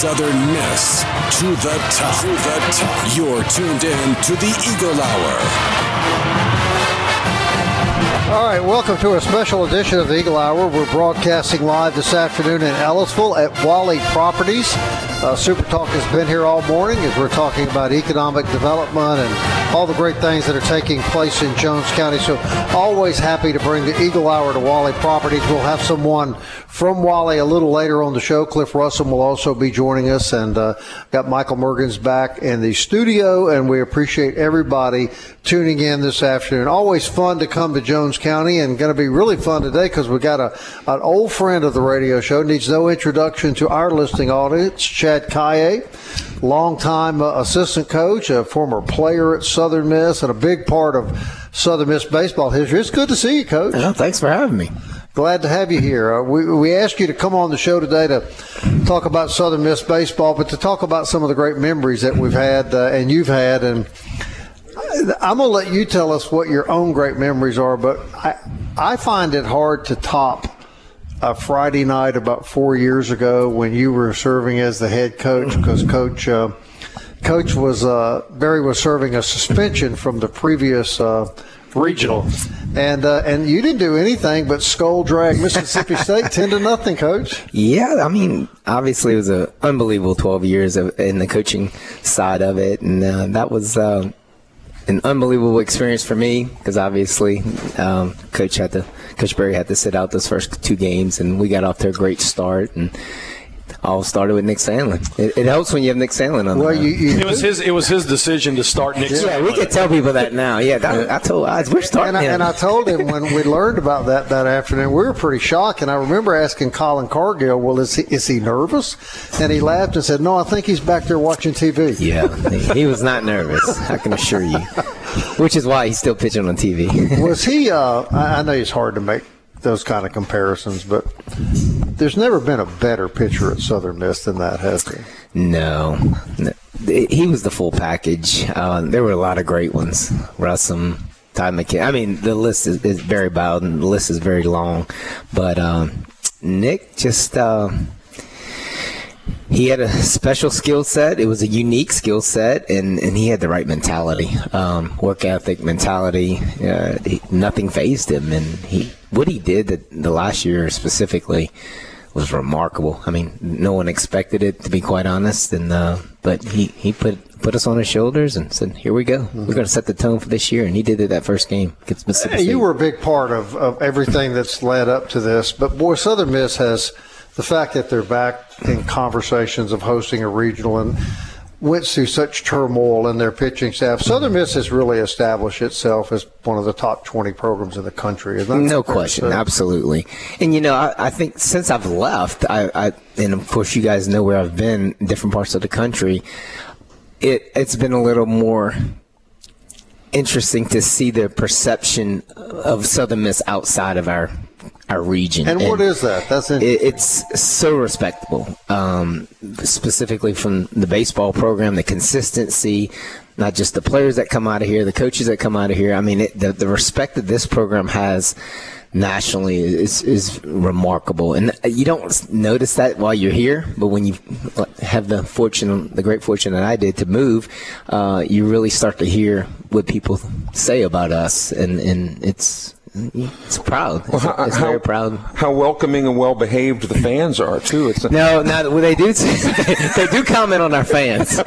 Southern Miss to the top. To the top. You're tuned in to the Eagle Hour. All right, welcome to a special edition of the Eagle Hour. We're broadcasting live this afternoon in Ellisville at Walley Properties. Uh, Super Talk has been here all morning as we're talking about economic development and all the great things that are taking place in Jones County. So, always happy to bring the Eagle Hour to Walley Properties. We'll have someone from Walley a little later on the show. Cliff Russom will also be joining us, and uh, got Michael Mergens back in the studio. And we appreciate everybody tuning in this afternoon. Always fun to come to Jones County, and going to be really fun today because we got a an old friend of the radio show. Needs no introduction to our listening audience. Chad Caillet, longtime uh, assistant coach, a former player at Southern Miss, and a big part of Southern Miss baseball history. It's good to see you, Coach. Well, thanks for having me. Glad to have you here. Uh, we, we asked you to come on the show today to talk about Southern Miss baseball, but to talk about some of the great memories that we've had uh, and you've had. And I'm going to let you tell us what your own great memories are, but I, I find it hard to top a Friday night about four years ago when you were serving as the head coach because Coach. Uh, Coach was uh, Berry was serving a suspension from the previous uh, regional, and uh, and you didn't do anything but skull drag Mississippi State ten to nothing, Coach. Yeah, I mean, obviously it was an unbelievable 12 years of, in the coaching side of it, and uh, that was uh, an unbelievable experience for me because obviously um, Coach had to, Coach Berry had to sit out those first two games, and we got off to a great start and. All started with Nick Sandlin. It, it helps when you have Nick Sandlin on. Well, the you, you It was his. It was his decision to start Nick. yeah, we can tell people that now. Yeah, that, I told odds we're starting. And I, him. and I told him when we learned about that that afternoon, we were pretty shocked. And I remember asking Colin Cargill, "Well, is he is he nervous?" And he laughed and said, "No, I think he's back there watching TV." Yeah, he was not nervous. I can assure you. Which is why he's still pitching on TV. Was he? Uh, I I know it's hard to make those kind of comparisons, but there's never been a better pitcher at Southern Miss than that, has there? no, he was the full package. Uh, there were a lot of great ones. Russom, Ty McKay. I mean, the list is, is very Bowden. The list is very long, but um, Nick just. Uh, he had a special skill set. It was a unique skill set, and, and he had the right mentality, um, work ethic, mentality. Uh, he, nothing phased him, and he what he did the, the last year specifically was remarkable. I mean, no one expected it to be quite honest, and uh, but he, he put put us on his shoulders and said, "Here we go. We're going to set the tone for this year." And he did it that first game against Mississippi. State. you were a big part of, of everything that's led up to this. But boy, Southern Miss has the fact that they're back in conversations of hosting a regional and went through such turmoil in their pitching staff. Southern Miss has really established itself as one of the top 20 programs in the country. No question, absolutely. And you know, I, I think since I've left, I, I and of course you guys know where I've been different parts of the country. It it's been a little more interesting to see the perception of Southern Miss outside of our our region. And what is that? That's It, it's so respectable, um, specifically from the baseball program, the consistency, not just the players that come out of here, the coaches that come out of here. I mean, it, the, the respect that this program has nationally is is remarkable, and you don't notice that while you're here. But when you have the fortune, the great fortune that I did to move, uh, you really start to hear what people say about us, and and it's it's proud. It's, well, how, it's very proud. How welcoming and well behaved the fans are too. It's a- no, now well, they do. they do comment on our fans.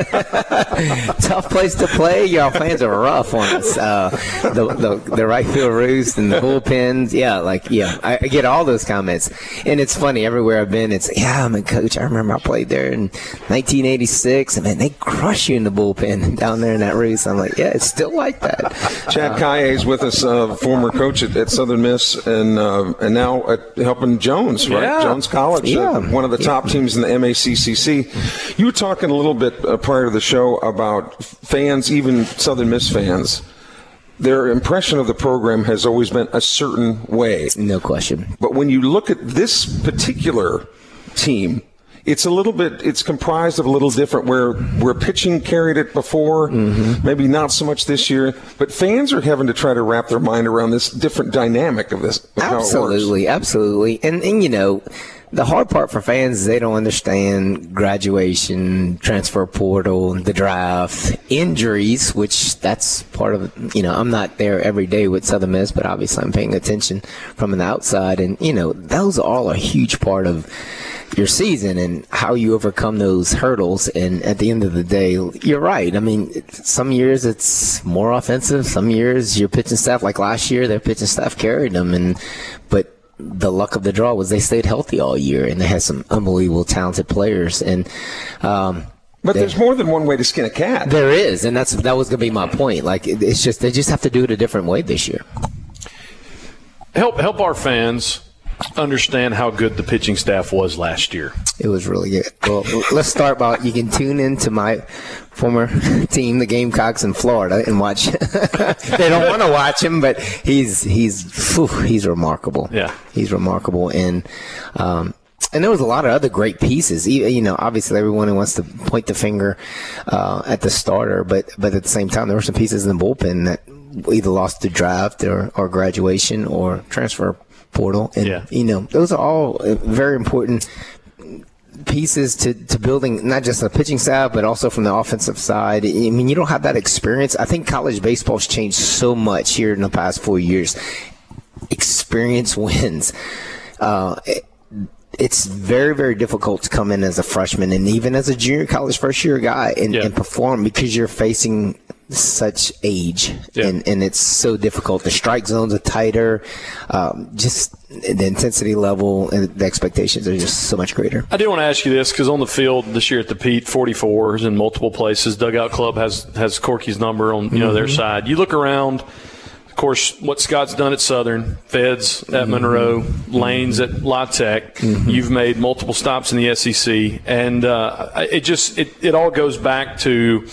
Tough place to play. Y'all fans are rough on us. Uh, the, the, the right field roost and the bullpens. Yeah, like yeah, I, I, get all those comments, and it's funny everywhere I've been. It's yeah, I'm a coach. I remember I played there in 1986, and man, they crush you in the bullpen down there in that roost. I'm like, yeah, it's still like that. Chad uh, Caillet is with us, uh, former coach at, at Southern Miss, and uh, and now at helping Jones, right? Yeah. Jones College, uh, one of the top teams in the MACJC. You were talking a little bit uh, prior to the show about fans, even Southern Miss fans. Their impression of the program has always been a certain way. No question. But when you look at this particular team, it's a little bit it's comprised of a little different where where pitching carried it before mm-hmm. maybe not so much this year but fans are having to try to wrap their mind around this different dynamic of this of absolutely absolutely and and you know the hard part for fans is they don't understand graduation, transfer portal, the draft, injuries, which that's part of, you know, I'm not there every day with Southern Miss, but obviously I'm paying attention from an outside. And, you know, those are all a huge part of your season and how you overcome those hurdles. And at the end of the day, you're right. I mean, some years it's more offensive. Some years your pitching staff, like last year, their pitching staff carried them. And but the luck of the draw was they stayed healthy all year and they had some unbelievable talented players. And um, but there's more than one way to skin a cat. There is, and that's that was going to be my point. Like it's just they just have to do it a different way this year. Help help our fans understand how good the pitching staff was last year. It was really good. Well, let's start by you can tune into my former team, the Gamecocks in Florida, and watch. they don't want to watch him, but he's he's whew, he's remarkable. Yeah, he's remarkable, and um, and there was a lot of other great pieces. You know, obviously everyone wants to point the finger uh, at the starter, but but at the same time, there were some pieces in the bullpen that either lost the draft or, or graduation or transfer portal. And, yeah. you know, those are all uh, very important pieces to, to building not just the pitching side, but also from the offensive side. I mean, you don't have that experience. I think college baseball's changed so much here in the past four years. Experience wins. Uh, it, it's very, very difficult to come in as a freshman and even as a junior college first year guy and, yeah. and perform because you're facing such age yeah. and, and it's so difficult. The strike zones are tighter. Um, just the intensity level and the expectations are just so much greater. I do want to ask you this because on the field this year at the Pete, 44s in multiple places. Dugout Club has has Corky's number on you know mm-hmm. their side. You look around. Of course, what Scott's done at Southern, Feds at mm-hmm. Monroe, Lanes at La Tech. Mm-hmm. You've made multiple stops in the SEC, and uh, it just it, it all goes back to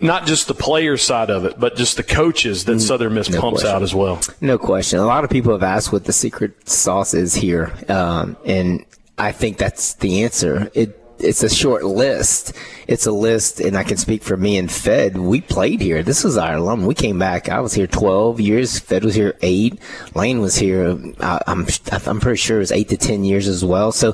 not just the player side of it, but just the coaches that mm, Southern Miss no pumps question. out as well. No question. A lot of people have asked what the secret sauce is here, um, and I think that's the answer. It it's a short list. It's a list, and I can speak for me and Fed. We played here. This was our alum. We came back. I was here 12 years. Fed was here eight. Lane was here. Uh, I'm I'm pretty sure it was eight to 10 years as well. So,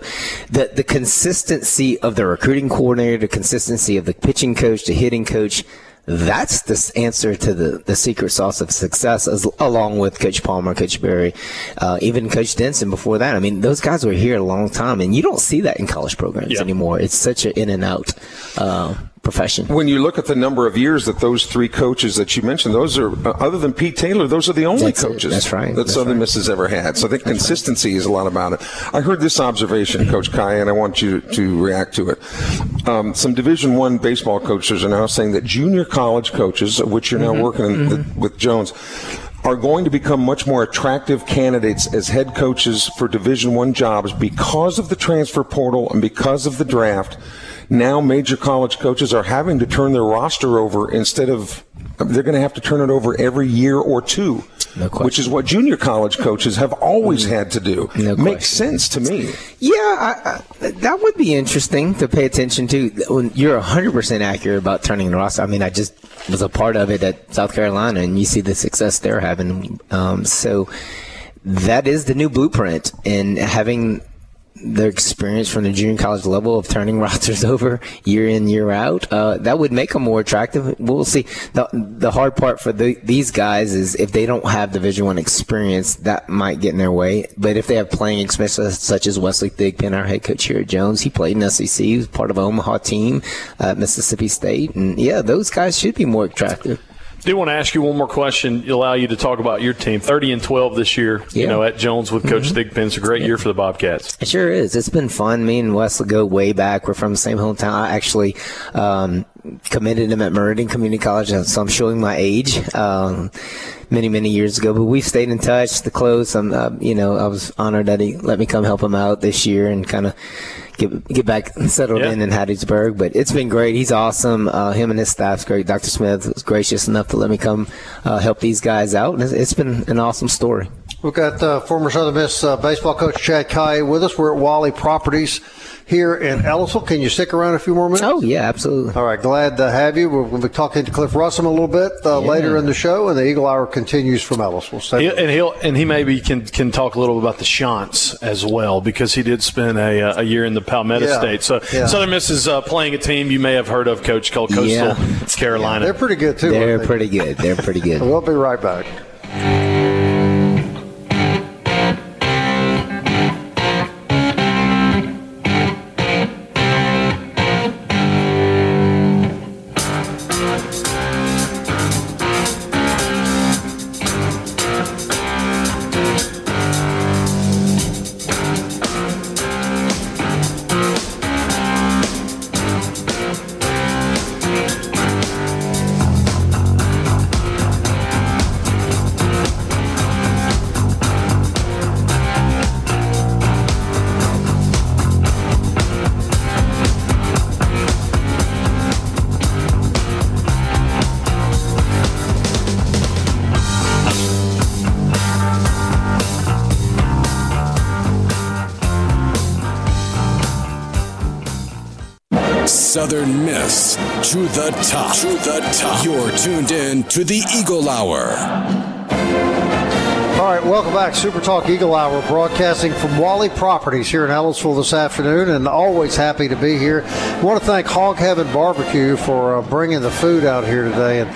the the consistency of the recruiting coordinator, the consistency of the pitching coach, the hitting coach that's the answer to the, the secret sauce of success, as, along with Coach Palmer, Coach Berry, uh, even Coach Denson before that. I mean, those guys were here a long time, and you don't see that in college programs anymore. It's such an in and out. Uh, profession. When you look at the number of years that those three coaches that you mentioned, those are uh, other than Pete Taylor, those are the only That's coaches That's right. that That's Southern right. Miss has ever had. So I think That's consistency right. is a lot about it. I heard this observation, Coach Caillet, and I want you to react to it. Um, some Division One baseball coaches are now saying that junior college coaches, of which you're now mm-hmm. working mm-hmm. the, with Jones, are going to become much more attractive candidates as head coaches for division 1 jobs because of the transfer portal and because of the draft now major college coaches are having to turn their roster over instead of they're going to have to turn it over every year or two, no which is what junior college coaches have always had to do. No Makes sense to me. Yeah, I, I, that would be interesting to pay attention to. When you're 100% accurate about turning the roster. I mean, I just was a part of it at South Carolina, and you see the success they're having. Um, so that is the new blueprint, and having their experience from the junior college level of turning rosters over year in year out uh, that would make them more attractive. We'll see. The, the hard part for the, these guys is if they don't have division one experience that might get in their way. But if they have playing experience such as wesley thigpen our head coach here at jones he played in sec he was part of omaha team at mississippi state. And yeah those guys should be more attractive do want to ask you one more question. Allow you to talk about your team. Thirty and twelve this year. Yeah. You know, at Jones with Coach Mhm. Thigpen. It's a great year for the Bobcats. It sure is. It's been fun. Me and Wesley go way back. We're from the same hometown. I actually um, committed him at Meridian Community College, so I'm showing my age. Um, many many years ago, but we've stayed in touch. The close. I'm, uh, you know, I was honored that he let me come help him out this year and kind of. Get, get back settled Yeah. in in Hattiesburg, but it's been great. He's awesome. Uh, him and his staff's great. Dr. Smith was gracious enough to let me come uh, help these guys out, and it's, it's been an awesome story. We've got uh, former Southern Miss uh, baseball coach Chad Caillet with us. We're at Walley Properties here in Ellisville. Can you stick around a few more minutes? Oh yeah, absolutely. All right, glad to have you. We'll, we'll be talking to Cliff Russom a little bit uh, Yeah. later in the show, and the Eagle Hour continues from Ellisville. Stay He, with and he'll and he maybe can can talk a little bit about the Chants as well because he did spend a, uh, a year in the Palmetto Yeah. State. So Yeah. Southern Miss is uh, playing a team you may have heard of, Coach, called Coastal Yeah. Carolina. They're pretty good too. They're they? pretty good. They're pretty good. We'll be right back. Southern Miss to the top. To the top. You're tuned in to the Eagle Hour. All right, welcome back. Super Talk Eagle Hour, broadcasting from Walley Properties here in Ellisville this afternoon, and always happy to be here. I want to thank Hog Heaven Barbecue for uh, bringing the food out here today. And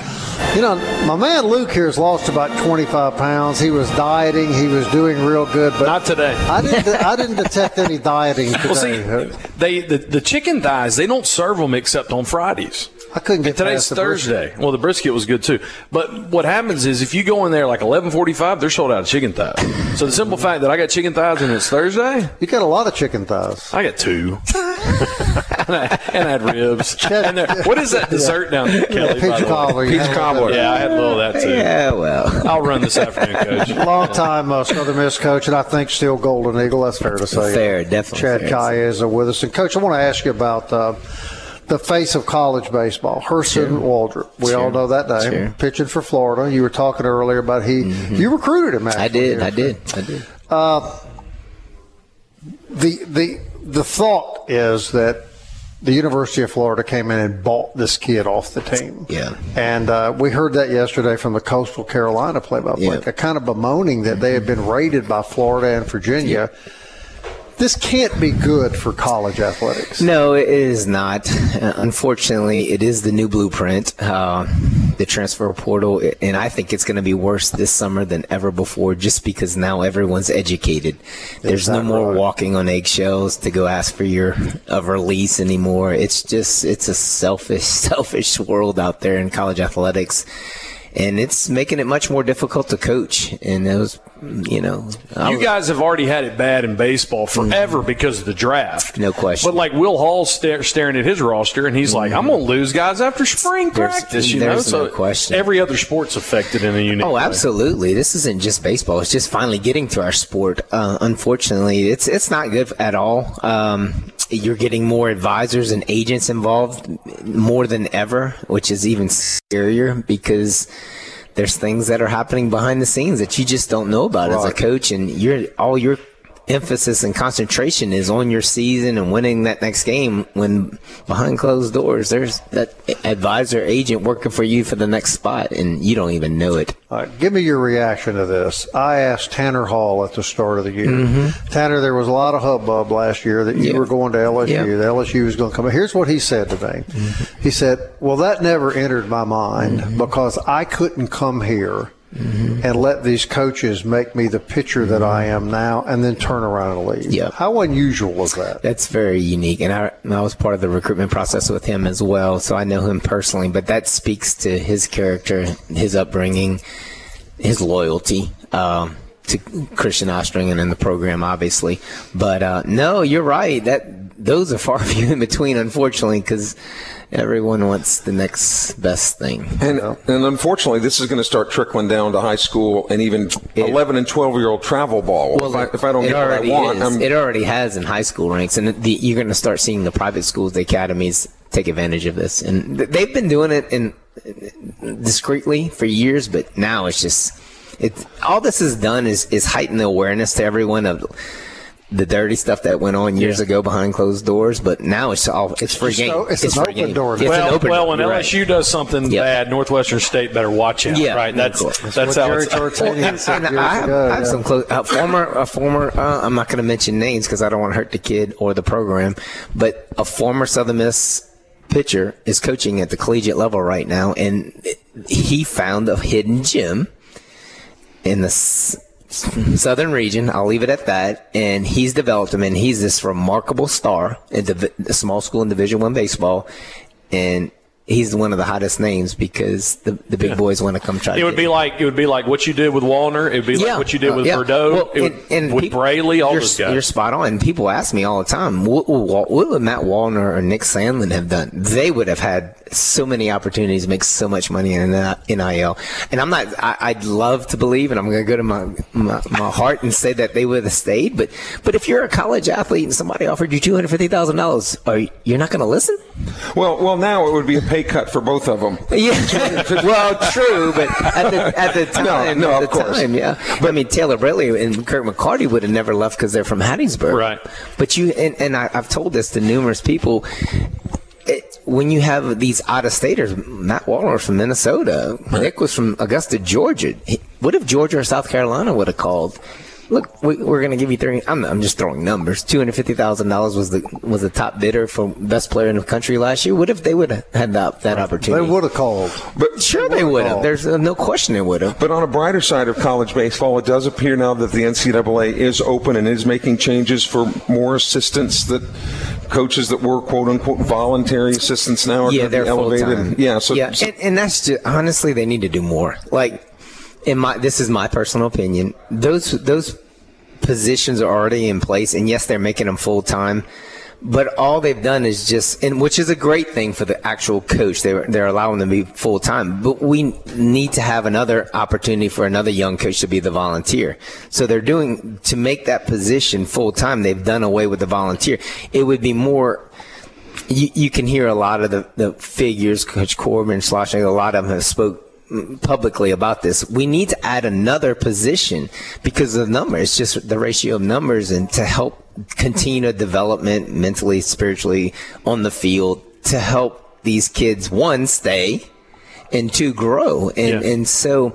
you know, my man Luke here has lost about 25 pounds. He was dieting, he was doing real good, but Not today. I didn't. I didn't detect any dieting today. Well, see, they the, the chicken thighs they don't serve them except on Fridays. I couldn't get Today's past the brisket. Thursday. Well, the brisket was good too. But what happens is if you go in there like eleven forty-five, they're sold out of chicken thighs. So the simple fact that I got chicken thighs and it's Thursday, You got a lot of chicken thighs. I got two. and, I, and I had ribs. And there, what is that dessert down there, Kelly? peach by the way? cobbler. You Peach had cobbler. Yeah, I had a little of that too. Yeah, well. I'll run this afternoon, Coach. Long time uh, Southern Miss coach, and I think still Golden Eagle. That's fair to say. Fair, definitely Chad fair to Caillet is uh, with us, and coach, I want to ask you about uh, the face of college baseball, Hurston Waldrep. We all know that name. Sure. Pitching for Florida. You were talking earlier about he. You recruited him. Actually, I did. I did. I did. The the the thought is that the University of Florida came in and bought this kid off the team. Yeah. And uh, we heard that yesterday from the Coastal Carolina play-by-play, Yeah. a kind of bemoaning that they had been raided by Florida and Virginia. This can't be good for college athletics. No, it is not. Uh, unfortunately, it is the new blueprint, uh, the transfer portal, and I think it's going to be worse this summer than ever before just because now everyone's educated. There's no more right? walking on eggshells to go ask for your a release anymore. It's just, it's a selfish, selfish world out there in college athletics. And it's making it much more difficult to coach. And those, you know, I You was- guys have already had it bad in baseball forever because of the draft. Mm-hmm. No question. But like Will Hall's stare, staring at his roster, and he's like, "I'm going to lose guys after spring Mm-hmm. There's- practice." You know, so no question. every other sport's affected in a unique. Oh, way. absolutely. This isn't just baseball. It's just finally getting to our sport. Uh, unfortunately, it's it's not good at all. Um, you're getting more advisors and agents involved more than ever, which is even scarier because there's things that are happening behind the scenes that you just don't know about as a coach, and you're all you're emphasis and concentration is on your season and winning that next game when behind closed doors there's that advisor agent working for you for the next spot and you don't even know it right, give me your reaction to this. I asked Tanner Hall at the start of the year. Mm-hmm. Tanner, there was a lot of hubbub last year that you Yeah. were going to LSU. Yeah. The LSU was going to come. Here's what he said to me. Mm-hmm. He said, "Well, that never entered my mind because I couldn't come here." Mm-hmm. And let these coaches make me the pitcher that I am now, and then turn around and leave. Yeah. How unusual is that? That's very unique, and I, I was part of the recruitment process with him as well, so I know him personally. But that speaks to his character, his upbringing, his loyalty um, to Christian Ostrander and in the program, obviously. But uh, no, you're right. That those are far few in between, unfortunately, because everyone wants the next best thing. And, and unfortunately, this is going to start trickling down to high school and even 11 and 12 year old travel ball. if, I, if I don't it get what I already want, is. It already has in high school ranks, and the, you're going to start seeing the private schools, the academies, take advantage of this. And they've been doing it in discreetly for years, but now it's just it. All this has done is is heighten the awareness to everyone of the dirty stuff that went on years ago behind closed doors. But now it's all it's free It's game. no- it's an open game. door. It's an well, open well, door. when You're right. LSU does something Yeah. bad, Northwestern State better watch out. Yeah, right. of That's course. that's, how Jerry it's. Tortini said And I have, ago, I have yeah. some close, a former, a former. Uh, I'm not going to mention names because I don't want to hurt the kid or the program, but a former Southern Miss pitcher is coaching at the collegiate level right now, and he found a hidden gem in the s- southern region. I'll leave it at that. And he's developed him, and he's this remarkable star in the, the small school in Division One baseball, and. He's one of the hottest names because the, the big boys want to come try. It to would get be him. like it would be like what you did with Wallner. It would be like what you did with yeah. Bordeaux. Well, it would, and- and with people- Braley, all you're, those guys. You're spot on. And people ask me all the time, what, what, what would Matt Wallner or Nick Sandlin have done? They would have had so many opportunities to make so much money in NIL. And I'm not, I, I'd love to believe, and I'm going to go to my, my, my heart and say that they would have stayed. But, but if you're a college athlete and somebody offered you $250,000, are you, you're not going to listen? well, well, now it would be a pay cut for both of them. Yeah. well, true, but at the at the time, no, at of the course. time, yeah. But I mean, Taylor Braley and Kirk McCarty would have never left because they're from Hattiesburg, Right. But you and, and I, I've told this to numerous people. It, when you have these out of staters, Matt Wallner from Minnesota, Nick was from Augusta, Georgia. He- What if Georgia or South Carolina would have called? Look, we, we're going to give you three. I'm, I'm just throwing numbers. Two hundred fifty thousand dollars was the was the top bidder for best player in the country last year. What if they would have had that, that opportunity? They would have called. But Sure, they would have. There's uh, no question they would have. But on a brighter side of college baseball, it does appear now that the NCAA is open and is making changes for more assistants that coaches that were quote unquote voluntary assistants now are Yeah, going to they're be full elevated. time. Yeah, so, yeah, and, and that's just honestly, they need to do more. Like, in my this is my personal opinion. Those those positions are already in place, and yes, they're making them full time. But all they've done is just, and which is a great thing for the actual coach. They're they're allowing them to be full time. But we need to have another opportunity for another young coach to be the volunteer. So they're doing to make that position full time. They've done away with the volunteer. It would be more you, you can hear a lot of the, the figures, Coach Corbin, Schlossnagle, a lot of them have spoke publicly about this. We need to add another position because of the numbers, just the ratio of numbers and to help continue a development mentally, spiritually on the field to help these kids, one, stay and two, grow. And, Yeah. and so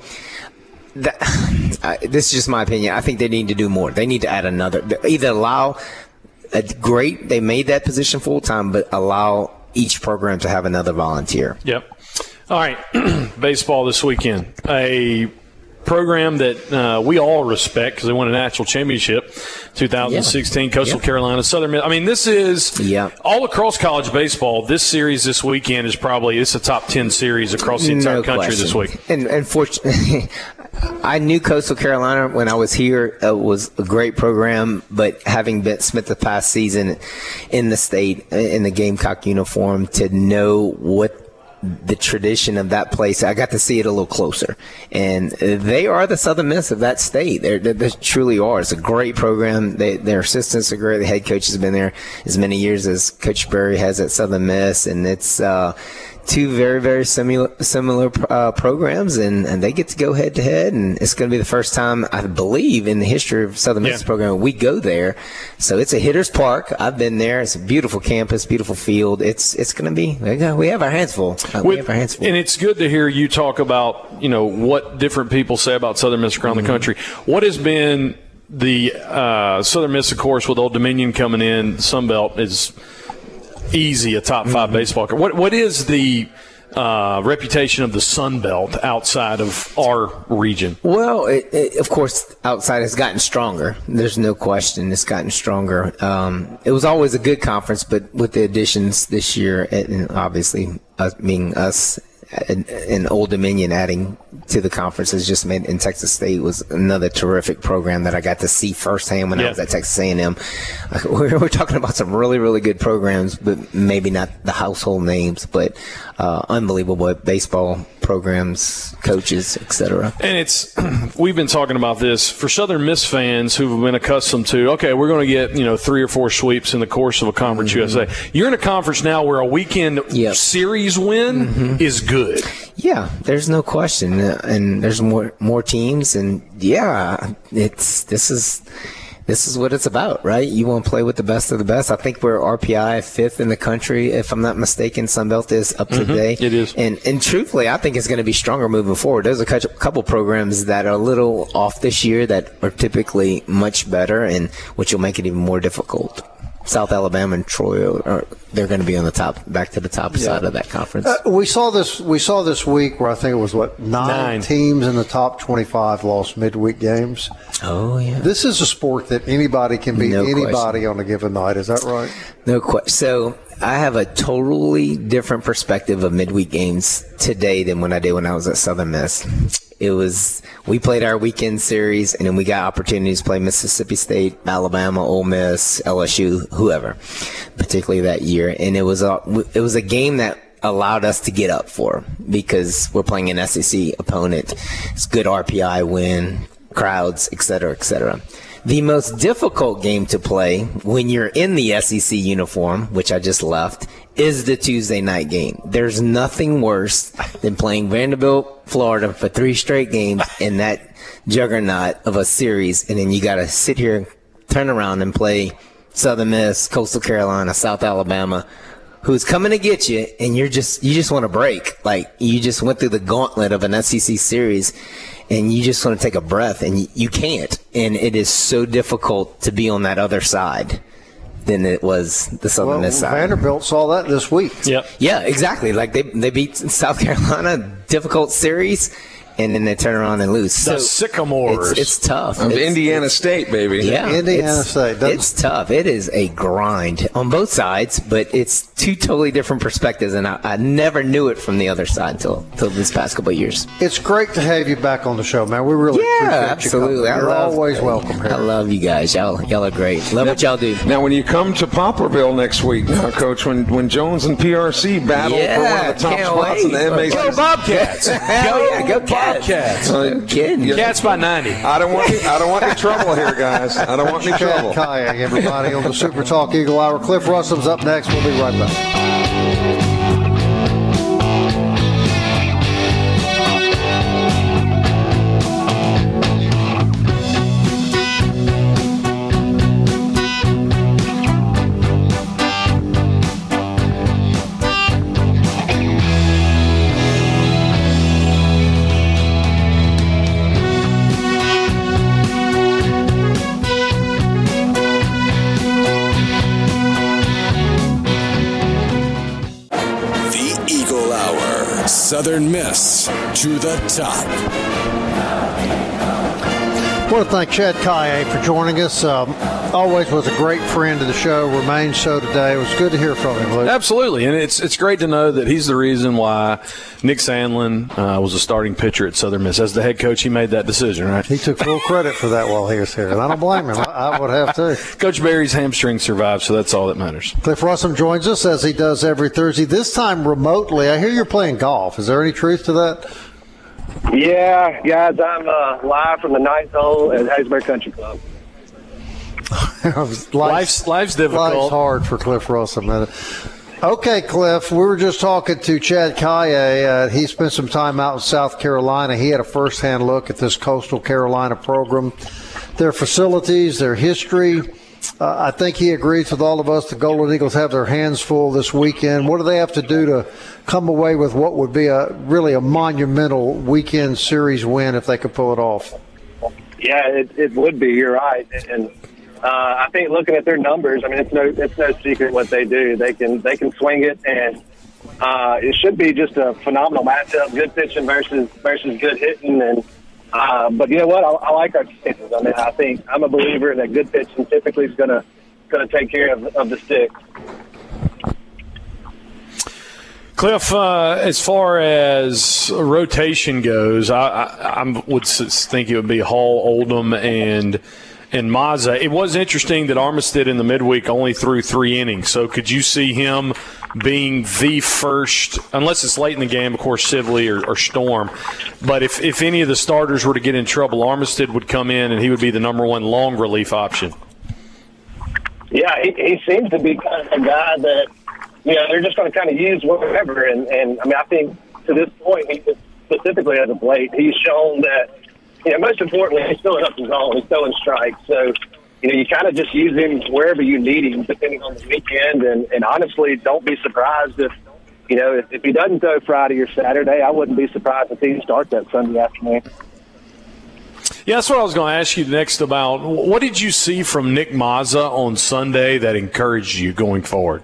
that, I, this is just my opinion. I think they need to do more. They need to add another, either allow a great, they made that position full time, but allow each program to have another volunteer. Yep. All right, baseball this weekend. A program that uh, we all respect because they won a national championship, 2016, Coastal Yeah. Carolina, Southern. I mean, this is Yeah. all across college baseball. This series this weekend is probably it's a top 10 series across the entire No country this week. And unfortunately, I knew Coastal Carolina when I was here. It was a great program, but having been Smith the past season in the state in the Gamecock uniform, to know what the tradition of that place, I got to see it a little closer. And they are the Southern Miss of that state. They're, they truly are. It's a great program. They, their assistants are great. The head coach has been there as many years as Coach Berry has at Southern Miss, and it's. Uh, two very very similar similar uh, programs, and, and they get to go head to head, and it's going to be the first time I believe in the history of Southern Miss Yeah. program we go there. So it's a hitters park. I've been there. It's a beautiful campus, beautiful field. It's it's going to be we have our hands full. Uh, we have our hands full. and it's good to hear you talk about you know what different people say about Southern Miss around Mm-hmm. the country. What has been the uh, Southern Miss, of course, with Old Dominion coming in, Sun Belt is easy a top 5 Mm-hmm. baseball. co- What what is the uh, reputation of the Sun Belt outside of our region? Well, it, it, of course, outside has gotten stronger. There's no question it's gotten stronger. Um, it was always a good conference, but with the additions this year, and obviously us, being us and, and Old Dominion adding to the conference has just made. in Texas State was another terrific program that I got to see firsthand when I was at Texas A&M. We're, we're talking about some really, really good programs, but maybe not the household names, but uh, unbelievable baseball programs, coaches, etc. And it's we've been talking about this for Southern Miss fans who've been accustomed to okay, we're going to get you know three or four sweeps in the course of a conference USA. You're in a conference now where a weekend Mm-hmm. Yep. Mm-hmm. series win is good. Yeah, there's no question, Uh, and there's more more teams, and yeah, it's this is this is what it's about, right? You want to play with the best of the best. I think we're RPI fifth in the country, if I'm not mistaken. Sunbelt is up to date. it is. and and truthfully, I think it's going to be stronger moving forward. There's a couple programs that are a little off this year that are typically much better, and which will make it even more difficult. South Alabama and Troy are they're going to be on the top, back to the top side of that conference. Uh, we saw this. We saw this week where I think it was what nine, Nine. teams in the top twenty-five lost midweek games. oh yeah. This is a sport that anybody can beat No anybody on a given night. Is that right? No question. So I have a totally different perspective of midweek games today than when I did when I was at Southern Miss. It was we played our weekend series, and then we got opportunities to play Mississippi State, Alabama, Ole Miss, LSU, whoever, particularly that year. And it was a it was a game that allowed us to get up for because we're playing an SEC opponent. It's good RPI win, crowds, et cetera, et cetera. The most difficult game to play when you're in the SEC uniform, which I just left, is the Tuesday night game. There's nothing worse than playing Vanderbilt, Florida for three straight games in that juggernaut of a series, and then you got to sit here, turn around, and play Southern Miss, Coastal Carolina, South Alabama, who's coming to get you, and you're just you just want to break. Like you just went through the gauntlet of an SEC series, and you just want to take a breath, and you, you can't. And it is so difficult to be on that other side than it was the Southern Well, Miss side. Vanderbilt saw that this week. Yep. Yeah, exactly. Like they they beat South Carolina, difficult series, and then they turn around and lose. The So Sycamores. It's, it's tough. Of It's- Indiana State, baby. yeah, Indiana it's, State doesn't- It's tough. It is a grind on both sides, but it's two totally different perspectives, and I, I never knew it from the other side till till this past couple of years. It's great to have you back on the show, man. We really Yeah, appreciate absolutely. you I coming. You're love- always welcome I love you guys. Y'all y'all are great. Love what y'all do. Now, when you come to Poplarville next week, now, Coach, when, when Jones and PRC battle for one of the top can't spots in the wait. MAC. Go Bobcats! Hell yeah, go Cats. Bobcats! No kidding. Yeah. Cats by ninety. I don't want any, I don't want any trouble here, guys. I don't want any trouble. Kayak, everybody on the Super Talk Eagle Hour. Cliff Russom's up next. We'll be right back. Southern Miss to the top. I want to thank Chad Caillet for joining us. Um, always was a great friend of the show. Remains so today. It was good to hear from him, Luke. Absolutely, and it's it's great to know that he's the reason why Nick Sandlin uh, was a starting pitcher at Southern Miss. As the head coach, he made that decision, right? He took full credit for that while he was here, and I don't blame him. I, I would have too. Coach Berry's hamstring survived, so that's all that matters. Cliff Russom joins us as he does every Thursday. This time remotely. I hear you're playing golf. Is there any truth to that? Yeah, guys, I'm uh, live from the ninth hole at Hattiesburg Country Club. Life's life's difficult. Life's hard for Cliff Russom. man. Okay, Cliff. We were just talking to Chad Caillet. Uh, he spent some time out in South Carolina. He had a firsthand look at this Coastal Carolina program, their facilities, their history. Uh, I think he agrees with all of us. The Golden Eagles have their hands full this weekend. What do they have to do to come away with what would be a really a monumental weekend series win if they could pull it off? Yeah, it, it would be. You're right, and uh, I think looking at their numbers, I mean, it's no it's no secret what they do. They can they can swing it, and uh, it should be just a phenomenal matchup. Good pitching versus versus good hitting, and uh, but you know what? I, I like our chances. I mean, I think I'm a believer that good pitching typically is gonna gonna take care of, of the stick. Cliff, uh, as far as rotation goes, I, I, I would think it would be Hall, Oldham, and and Mazza. It was interesting that Armistead in the midweek only threw three innings. So could you see him being the first, unless it's late in the game, of course, Sibley or, or Storm. But if, if any of the starters were to get in trouble, Armistead would come in and he would be the number one long relief option. Yeah, he, he seems to be kind of a guy that, you know, they're just going to kind of use whatever. And, and I mean, I think to this point, he specifically as of late, he's shown that you know, most importantly, he's filling up his zone. He's throwing strikes. So, you know, you kind of just use him wherever you need him, depending on the weekend. And, and honestly, don't be surprised if, you know, if, if he doesn't throw Friday or Saturday, I wouldn't be surprised if he starts that Sunday afternoon. Yeah, that's what I was going to ask you next about. What did you see from Nick Mazza on Sunday that encouraged you going forward?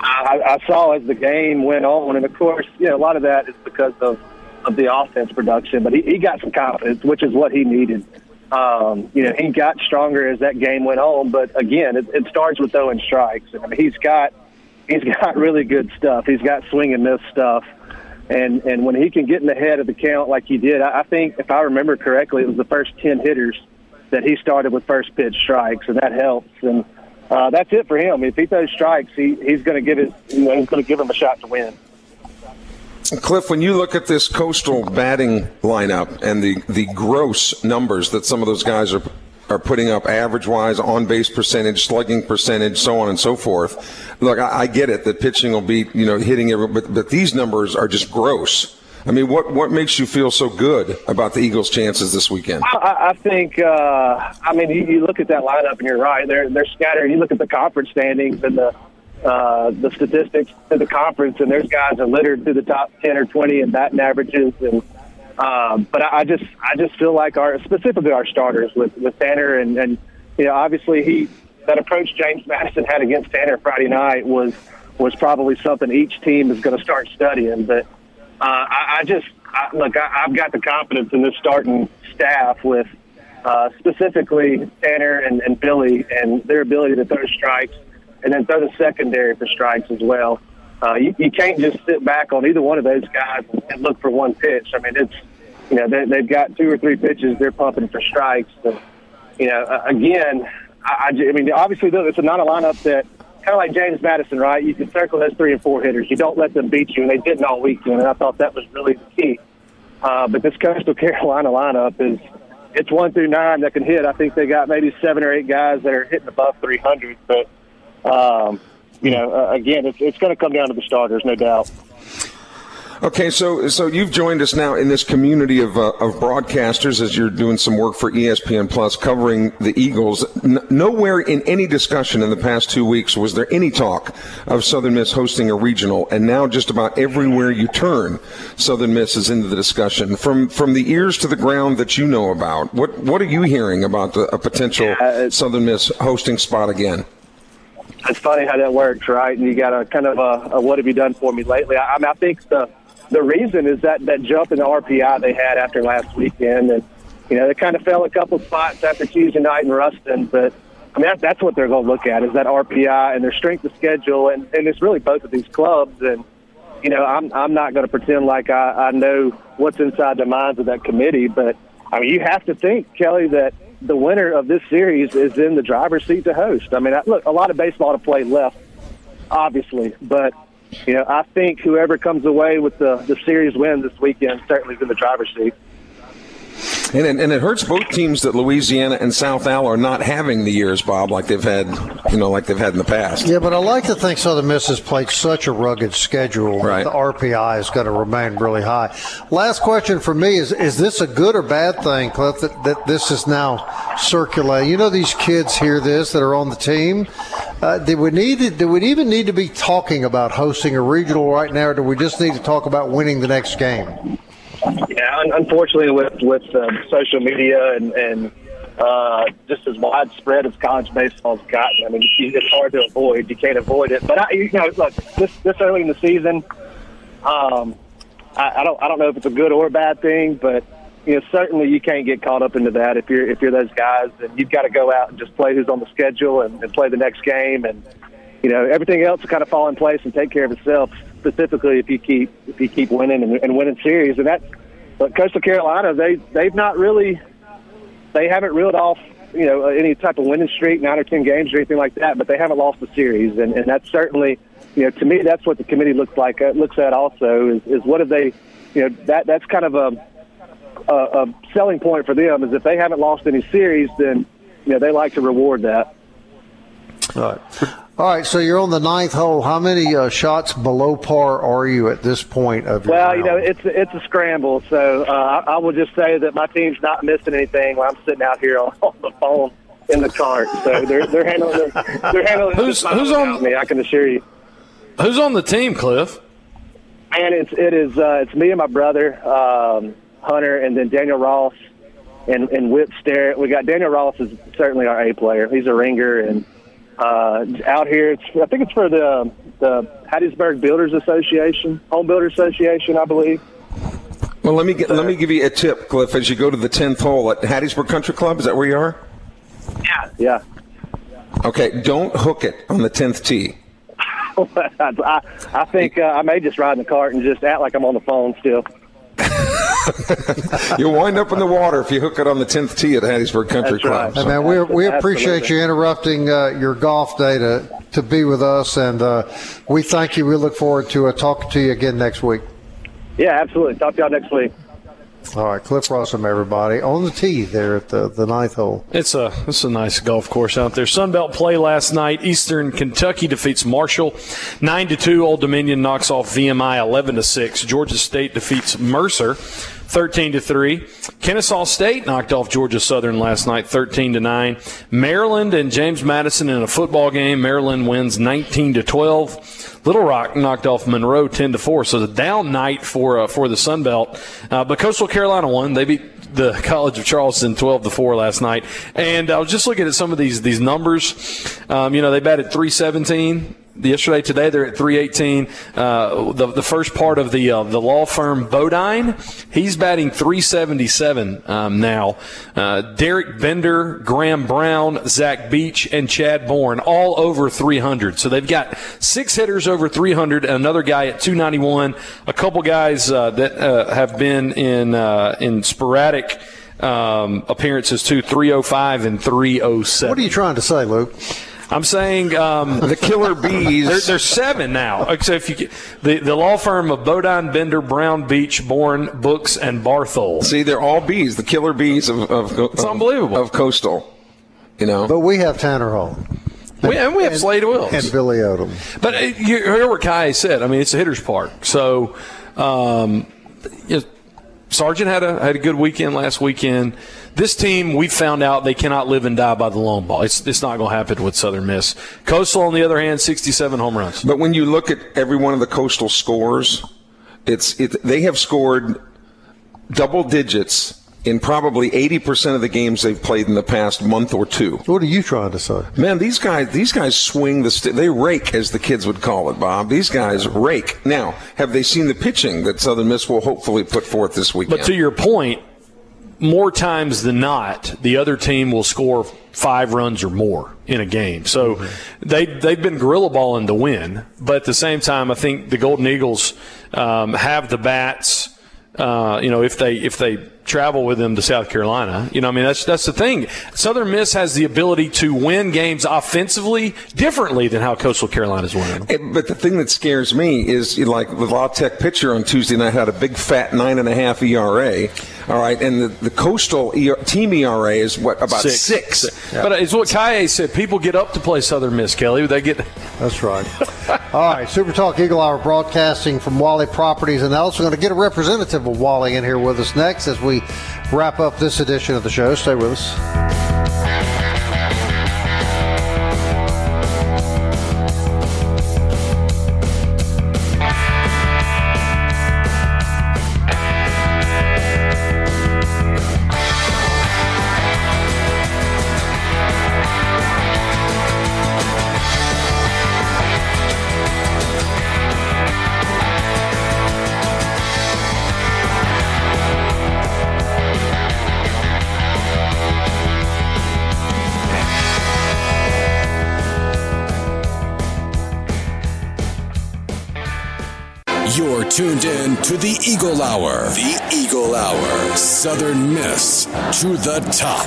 I, I saw as the game went on, and of course, you know, a lot of that is because of – of the offense production, but he, he got some confidence, which is what he needed. Um, you know, he got stronger as that game went on, but again, it, it starts with throwing strikes. I mean, he's got he's got really good stuff. He's got swing and miss stuff, and and when he can get in the head of the count like he did, I, I think if I remember correctly, it was the first ten hitters that he started with first pitch strikes, and that helps. And uh, that's it for him. If he throws strikes, he he's going to give his you know, he's going to give him a shot to win. Cliff, when you look at this coastal batting lineup and the, the gross numbers that some of those guys are are putting up average wise, on base percentage, slugging percentage, so on and so forth. Look, I, I get it that pitching will be, you know, hitting every, but, but these numbers are just gross. I mean, what, what makes you feel so good about the Eagles' chances this weekend? I, I think, uh, I mean, you, you look at that lineup and you're right. They're, they're scattered. You look at the conference standings and the, uh, the statistics to the conference, and there's guys are littered to the top ten or twenty in batting averages. And um, but I, I just I just feel like our specifically our starters with with Tanner and and you know obviously he that approach James Madison had against Tanner Friday night was was probably something each team is going to start studying. But uh, I, I just I, look I, I've got the confidence in this starting staff with. Uh, specifically Tanner and, and Billy and their ability to throw strikes and then throw the secondary for strikes as well. Uh, you, you can't just sit back on either one of those guys and, look for one pitch. I mean, it's you know they, they've got two or three pitches they're pumping for strikes. And, you know, uh, again, I, I, I mean, obviously it's not a lineup that kind of like James Madison, right? You can circle those three and four hitters. You don't let them beat you, and they didn't all weekend. And I thought that was really the key. Uh, but this Coastal Carolina lineup is it's one through nine that can hit. I think they got maybe seven or eight guys that are hitting above 300, but um, you know, uh, again, it's, it's going to come down to the starters, no doubt. Okay, so so you've joined us now in this community of, uh, of broadcasters as you're doing some work for ESPN Plus covering the Eagles. N- nowhere in any discussion in the past two weeks was there any talk of Southern Miss hosting a regional, and now just about everywhere you turn, Southern Miss is into the discussion. From from the ears to the ground that you know about, what what are you hearing about the, a potential yeah, Southern Miss hosting spot again? It's funny how that works, right? And you got a kind of a, a what have you done for me lately? I, I mean, I think the the reason is that that jump in the RPI they had after last weekend, and you know they kind of fell a couple spots after Tuesday night in Ruston, but. I mean, that, that's what they're going to look at is that RPI and their strength of schedule, and, and it's really both of these clubs. And you know, I'm I'm not going to pretend like I, I know what's inside the minds of that committee, but I mean, you have to think, Kelly, that the winner of this series is in the driver's seat to host. I mean, look, a lot of baseball to play left, obviously, but you know, I think whoever comes away with the the series win this weekend certainly is in the driver's seat. And it, and it hurts both teams that Louisiana and South Al are not having the years, Bob, like they've had, you know, like they've had in the past. Yeah, but I like to think Southern Miss has played such a rugged schedule. Right. The RPI is going to remain really high. Last question for me is: Is this a good or bad thing, Cliff? That, that this is now circulating. You know, these kids hear this that are on the team. Uh, do we need to, do we even need to be talking about hosting a regional right now, or do we just need to talk about winning the next game? Yeah, unfortunately, with with um, social media and, and uh, just as widespread as college baseball's gotten, I mean, it's hard to avoid. You can't avoid it. But I, you know, look, this this early in the season, um, I, I don't I don't know if it's a good or a bad thing, but you know, certainly you can't get caught up into that if you're if you're those guys, and you've got to go out and just play who's on the schedule and, and play the next game, and you know everything else will kind of fall in place and take care of itself. Specifically, if you keep if you keep winning and, and winning series, and that. But Coastal Carolina, they they've not really, they haven't reeled off you know any type of winning streak, nine or ten games or anything like that. But they haven't lost a series, and, and that's certainly you know to me that's what the committee looks like uh, looks at also is, is what have they you know that that's kind of a, a a selling point for them is if they haven't lost any series, then you know they like to reward that. All right. All right, so you're on the ninth hole. How many uh, shots below par are you at this point of your Well, you know, it's it's a scramble. So uh, I, I will just say that my team's not missing anything while I'm sitting out here on, on the phone in the cart. So they're they're handling their, they're handling Who's- who's on- me. I can assure you. Who's on the team, Cliff? And it's it is uh, it's me and my brother um, Hunter, and then Daniel Ross and and Whip Starrett. We got Daniel Ross is certainly our A player. He's a ringer and. Uh, out here, it's, I think it's for the the Hattiesburg Builders Association, Home Builders Association, I believe. Well, let me get, let me give you a tip, Cliff. As you go to the tenth hole at Hattiesburg Country Club, is that where you are? Yeah, yeah. Okay, don't hook it on the tenth tee. I, I think uh, I may just ride in the cart and just act like I'm on the phone still. You'll wind up in the water if you hook it on the tenth tee at Hattiesburg Country That's Club. right. Hey, man, we, we appreciate Absolutely. you interrupting uh, your golf day to, to be with us, and uh, we thank you. We look forward to uh, talking to you again next week. Yeah, absolutely. Talk to y'all next week. All right, Cliff Russom, everybody, on the tee there at the, the ninth hole. It's a it's a nice golf course out there. Sunbelt play last night. Eastern Kentucky defeats Marshall nine to two. Old Dominion knocks off VMI eleven to six. Georgia State defeats Mercer. 13 to 3. Kennesaw State knocked off Georgia Southern last night 13 to 9. Maryland and James Madison in a football game. Maryland wins 19 to 12. Little Rock knocked off Monroe 10 to 4. So the down night for uh, for the Sun Belt. Uh, but Coastal Carolina won. They beat the College of Charleston 12 to 4 last night. And I was just looking at some of these these numbers. Um, you know, they batted 317 yesterday. Today they're at 318. Uh, the the first part of the uh, the law firm Bodine, he's batting 377 um, now. Uh, Derek Bender, Graham Brown, Zach Beach, and Chad Bourne all over 300. So they've got six hitters over 300, and another guy at 291. A couple guys uh, that uh, have been in uh, in sporadic. Um, appearances too, 305 and 307. What are you trying to say, Luke? I'm saying um, The Killer Bees. there, there's seven now. Except if you get, the the law firm of Bodine, Bender, Brown, Beach, Bourne, Books, and Barthol. See, they're all bees, the killer bees of, of, It's of- unbelievable. of coastal. You know, But we have Tanner Hall We, and we have Slade Wilks. and Billy Odom. But uh, you hear what Kai said. I mean, it's a hitter's park. So, um, you know, Sargent had a had a good weekend last weekend. This team, we found out they cannot live and die by the long ball. It's it's not going to happen with Southern Miss. Coastal, on the other hand, 67 home runs. but when you look at every one of the coastal scores, it's it, they have scored double digits in probably 80% of the games they've played in the past month or two. What are you trying to say? Man, these guys, these guys swing the st- they rake as the kids would call it, Bob. These guys rake. Now, have they seen the pitching that Southern Miss will hopefully put forth this weekend? But to your point, more times than not, the other team will score five runs or more in a game. So they they've been gorilla balling to win, but at the same time, I think the Golden Eagles um, have the bats. Uh, you know, if they if they travel with them to South Carolina, you know, I mean that's that's the thing. Southern Miss has the ability to win games offensively differently than how Coastal Carolina's winning. them. It- but the thing that scares me is you know, like the La Tech pitcher on Tuesday night had a big fat nine and a half ERA. All right, and the, the coastal ER, team ERA is what about six? But it's what Kaye said. People get up to play Southern Miss, Kelly. They get. That's right. All right, Super Talk Eagle Hour broadcasting from Walley Properties and also going to get a representative of Walley in here with us next as we wrap up this edition of the show. Stay with us. To the Eagle Hour. The Eagle Hour. Southern Miss to the top.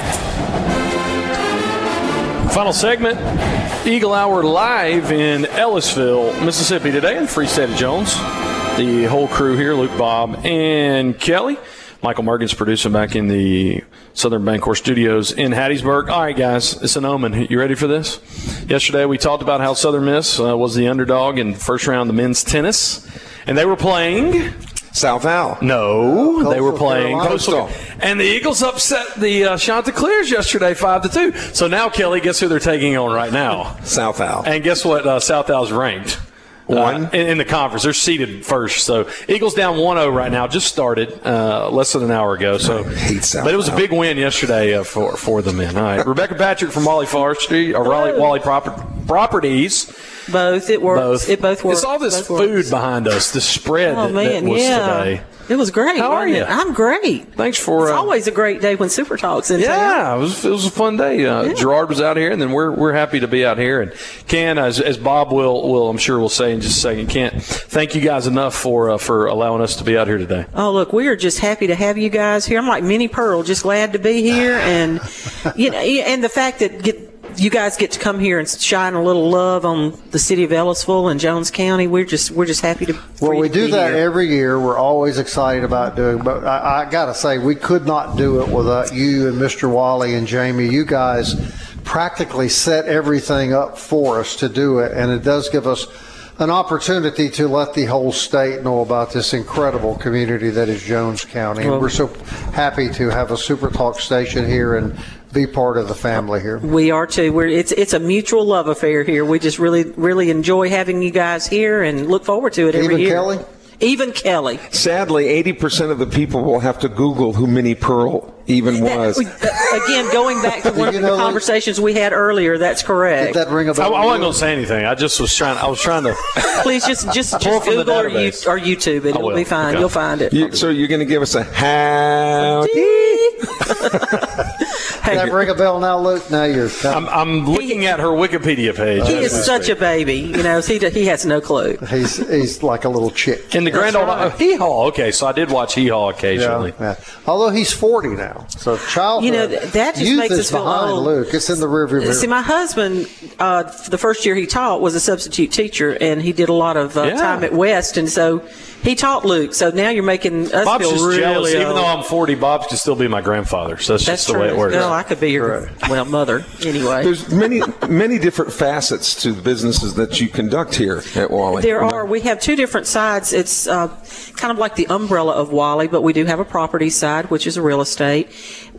Final segment, Eagle Hour live in Ellisville, Mississippi today in the Free State of Jones. The whole crew here, Luke, Bob, and Kelly. Michael Morgan's producing back in the Southern Bancorp Studios in Hattiesburg. All right, guys, it's an omen. You ready for this? Yesterday we talked about how Southern Miss uh, was the underdog in the first round of men's tennis, and they were playing South Al. no, they were playing Carolina. Coastal, and the Eagles upset the uh, Chanticleers yesterday, five to two. So now, Kelly, guess who they're taking on right now? South Al. And guess what? Uh, South Al's ranked. One? Uh, in, in the conference. They're seated first. So Eagles down 1-0 right now. Just started uh, less than an hour ago. So, hate South but it was a big win yesterday uh, for for the men. All right, Rebecca Patrick from Walley Forestry or Raleigh, Walley Proper, Properties. Both. It works. Both. It both works. It's all this Both food works. behind us. The spread Oh that, man, that was yeah. today. It was great. How are you? it? I'm great. Thanks for. It's uh, always a great day when Super Talks in town. Yeah, it was, it was a fun day. Uh, Gerard was out here, and then we're we're happy to be out here. And Ken, as, as Bob will will I'm sure will say in just a second, Kent, thank you guys enough for uh, for allowing us to be out here today. Oh, look, we are just happy to have you guys here. I'm like Minnie Pearl, just glad to be here, and you know, and the fact that get, you guys get to come here and shine a little love on the city of Ellisville and Jones County. We're just we're just happy to. Well, we to do that here. every year. We're always excited about doing, but I, I got to say, we could not do it without you and Mr. Walley and Jamie. You guys practically set everything up for us to do it, and it does give us an opportunity to let the whole state know about this incredible community that is Jones County. And Well- we're so happy to have a Super Talk station here and be part of the family here. We are too. We're it's it's a mutual love affair here. We just really really enjoy having you guys here and look forward to it every Even year. Kelly? Even Kelly. Sadly, 80% of the people will have to Google who Minnie Pearl even was. That- again, going back to one of the know, conversations we had earlier, that's Did correct. that ring a I, bell? I wasn't going to say anything. I just was trying. I was trying to. Please just just just Google or, you, or YouTube it. I It'll be fine. Okay. You'll find it. You- so you're going to give us a how? Did that ring a bell now, Luke? Now you're. I'm, I'm looking at her Wikipedia page. he is such speak. a baby. You know, he he has no clue. He's he's like a little chick. in the Grand Old oh, Hee Haw. Okay, so I did watch Hee Haw occasionally. Yeah, yeah. Although he's 40 now, so childhood. You know, that just youth makes us feel behind old. Luke. It's in the rearview mirror. See, my husband, uh, the first year he taught was a substitute teacher, and he did a lot of uh, Yeah. time at West, and so he taught Luke. So now you're making us Bob's feel just really jealous. Even though I'm 40, Bob can still be my grandfather. So that's, That's just the way it works. Well, I could be your well mother anyway. There's many, many different facets to the businesses that you conduct here at Walley. There are. We have two different sides. It's uh, kind of like the umbrella of Walley, but we do have a property side, which is a real estate,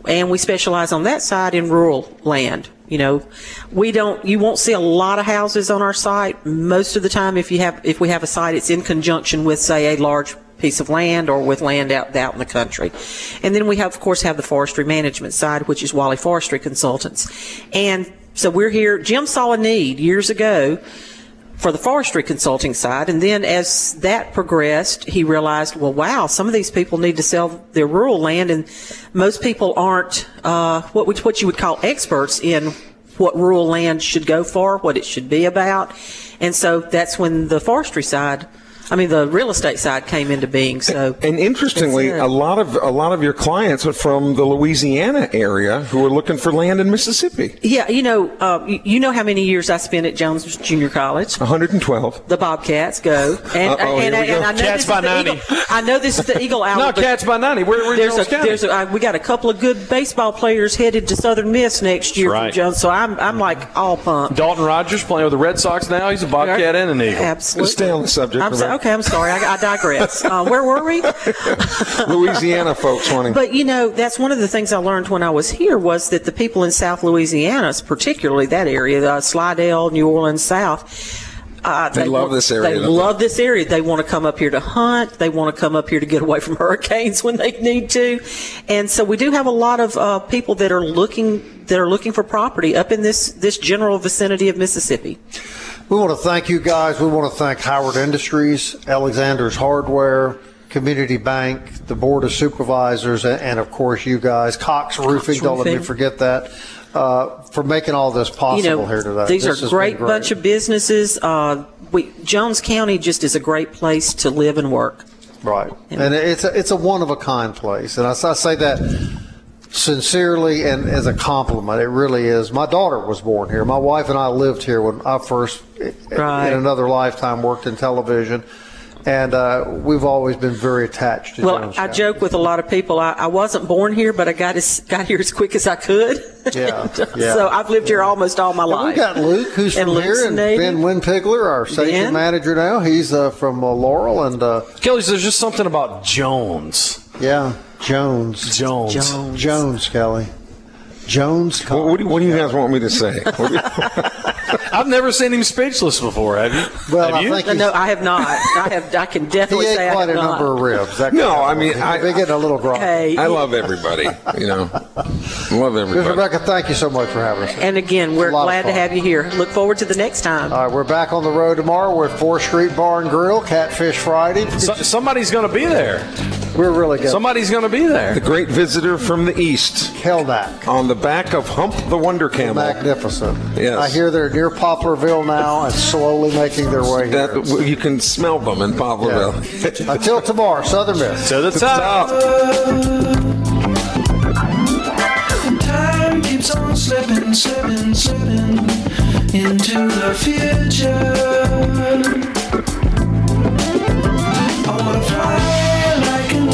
and we specialize on that side in rural land. You know, we don't. You won't see a lot of houses on our site. Most of the time, if you have, if we have a site, it's in conjunction with, say, a large piece of land or with land out out in the country. And then we have, of course, have the forestry management side, which is Walley Forestry Consultants. And so we're here. Jim saw a need years ago for the forestry consulting side. And then as that progressed, he realized, well, wow, some of these people need to sell their rural land, and most people aren't uh, what what you would call experts in what rural land should go for, what it should be about. And so that's when the forestry side I mean, the real estate side came into being. So, And interestingly, a lot of a lot of your clients are from the Louisiana area who are looking for land in Mississippi. yeah, you know, uh, you, you know how many years I spent at Jones Junior College. 112. The Bobcats go, and, Uh-oh, and, here we go. and I know Cats this by is the 90. Eagle, I know this is the Eagle Hour. No, but Cats by 90. We're, we're in There's a, Jones County. there's a, uh, we got a couple of good baseball players headed to Southern Miss next year Right. from Jones, so I'm I'm like all pumped. Dalton Rogers playing with the Red Sox now. He's a Bobcat and an Eagle. Absolutely. Let's stay on the subject. I'm so, Rebecca. okay, I'm sorry. I, I digress. Uh, where were we? Louisiana folks wanting. But you know, that's one of the things I learned when I was here was that the people in South Louisiana, particularly that area, uh, Slidell, New Orleans, South. Uh, They love this area, They don't they? love this area. They want to come up here to hunt. They want to come up here to get away from hurricanes when they need to. And so we do have a lot of uh, people that are looking that are looking for property up in this this general vicinity of Mississippi. We want to thank you guys. We want to thank Howard Industries, Alexander's Hardware, Community Bank, the Board of Supervisors, and, and of course you guys, Cox Roofing. Don't let me forget that uh, for making all this possible you know, here today. these This are has great, bunch of businesses. Uh, we, Jones County just is a great place to live and work. Right. And it's a, it's a one of a kind place. And I, I say that sincerely and as a compliment. It really is. My daughter was born here. My wife and I lived here when I first, Right. in another lifetime, worked in television. And uh, we've always been very attached to Well, Jones I joke with a lot of people. I, I wasn't born here, but I got as, got here as quick as I could. Yeah, yeah. so I've lived here almost all my And life. we got Luke, who's And from Luke's here, a and native. Ben Winpigler, our station Ben. manager now. He's uh, from uh, Laurel, and uh, Kelly, there's just something about Jones. yeah, Jones, Jones. Jones. Jones, Kelly, Jones. what, what do, what do you guys want me to say? What do you- I've never seen him speechless before. Have you? Well, have I you? think No, no, I have not. I have. I can He definitely ate say I quite have a not. number of ribs. That No. I mean, He's I- been getting a little grumpy. Okay. I love everybody. You know, love Ms. everybody. Rebecca, thank you so much for having us. And again, we're A lot of glad to have you here. Look forward to the next time. All right, we're back on the road tomorrow. We're at 4th Street Bar and Grill, Catfish Friday. So- somebody's going to be there. We're really good. Somebody's going to be there. The great visitor from the east Kelnack. on the back of Hump the Wonder Camel. Magnificent. Yes. I hear they're near Poplarville now and slowly making their way here. That, you can smell them in Poplarville. Yeah. Until tomorrow, Southern Miss. To the top. Time keeps on slipping, slipping, slipping into the future. I wanna fly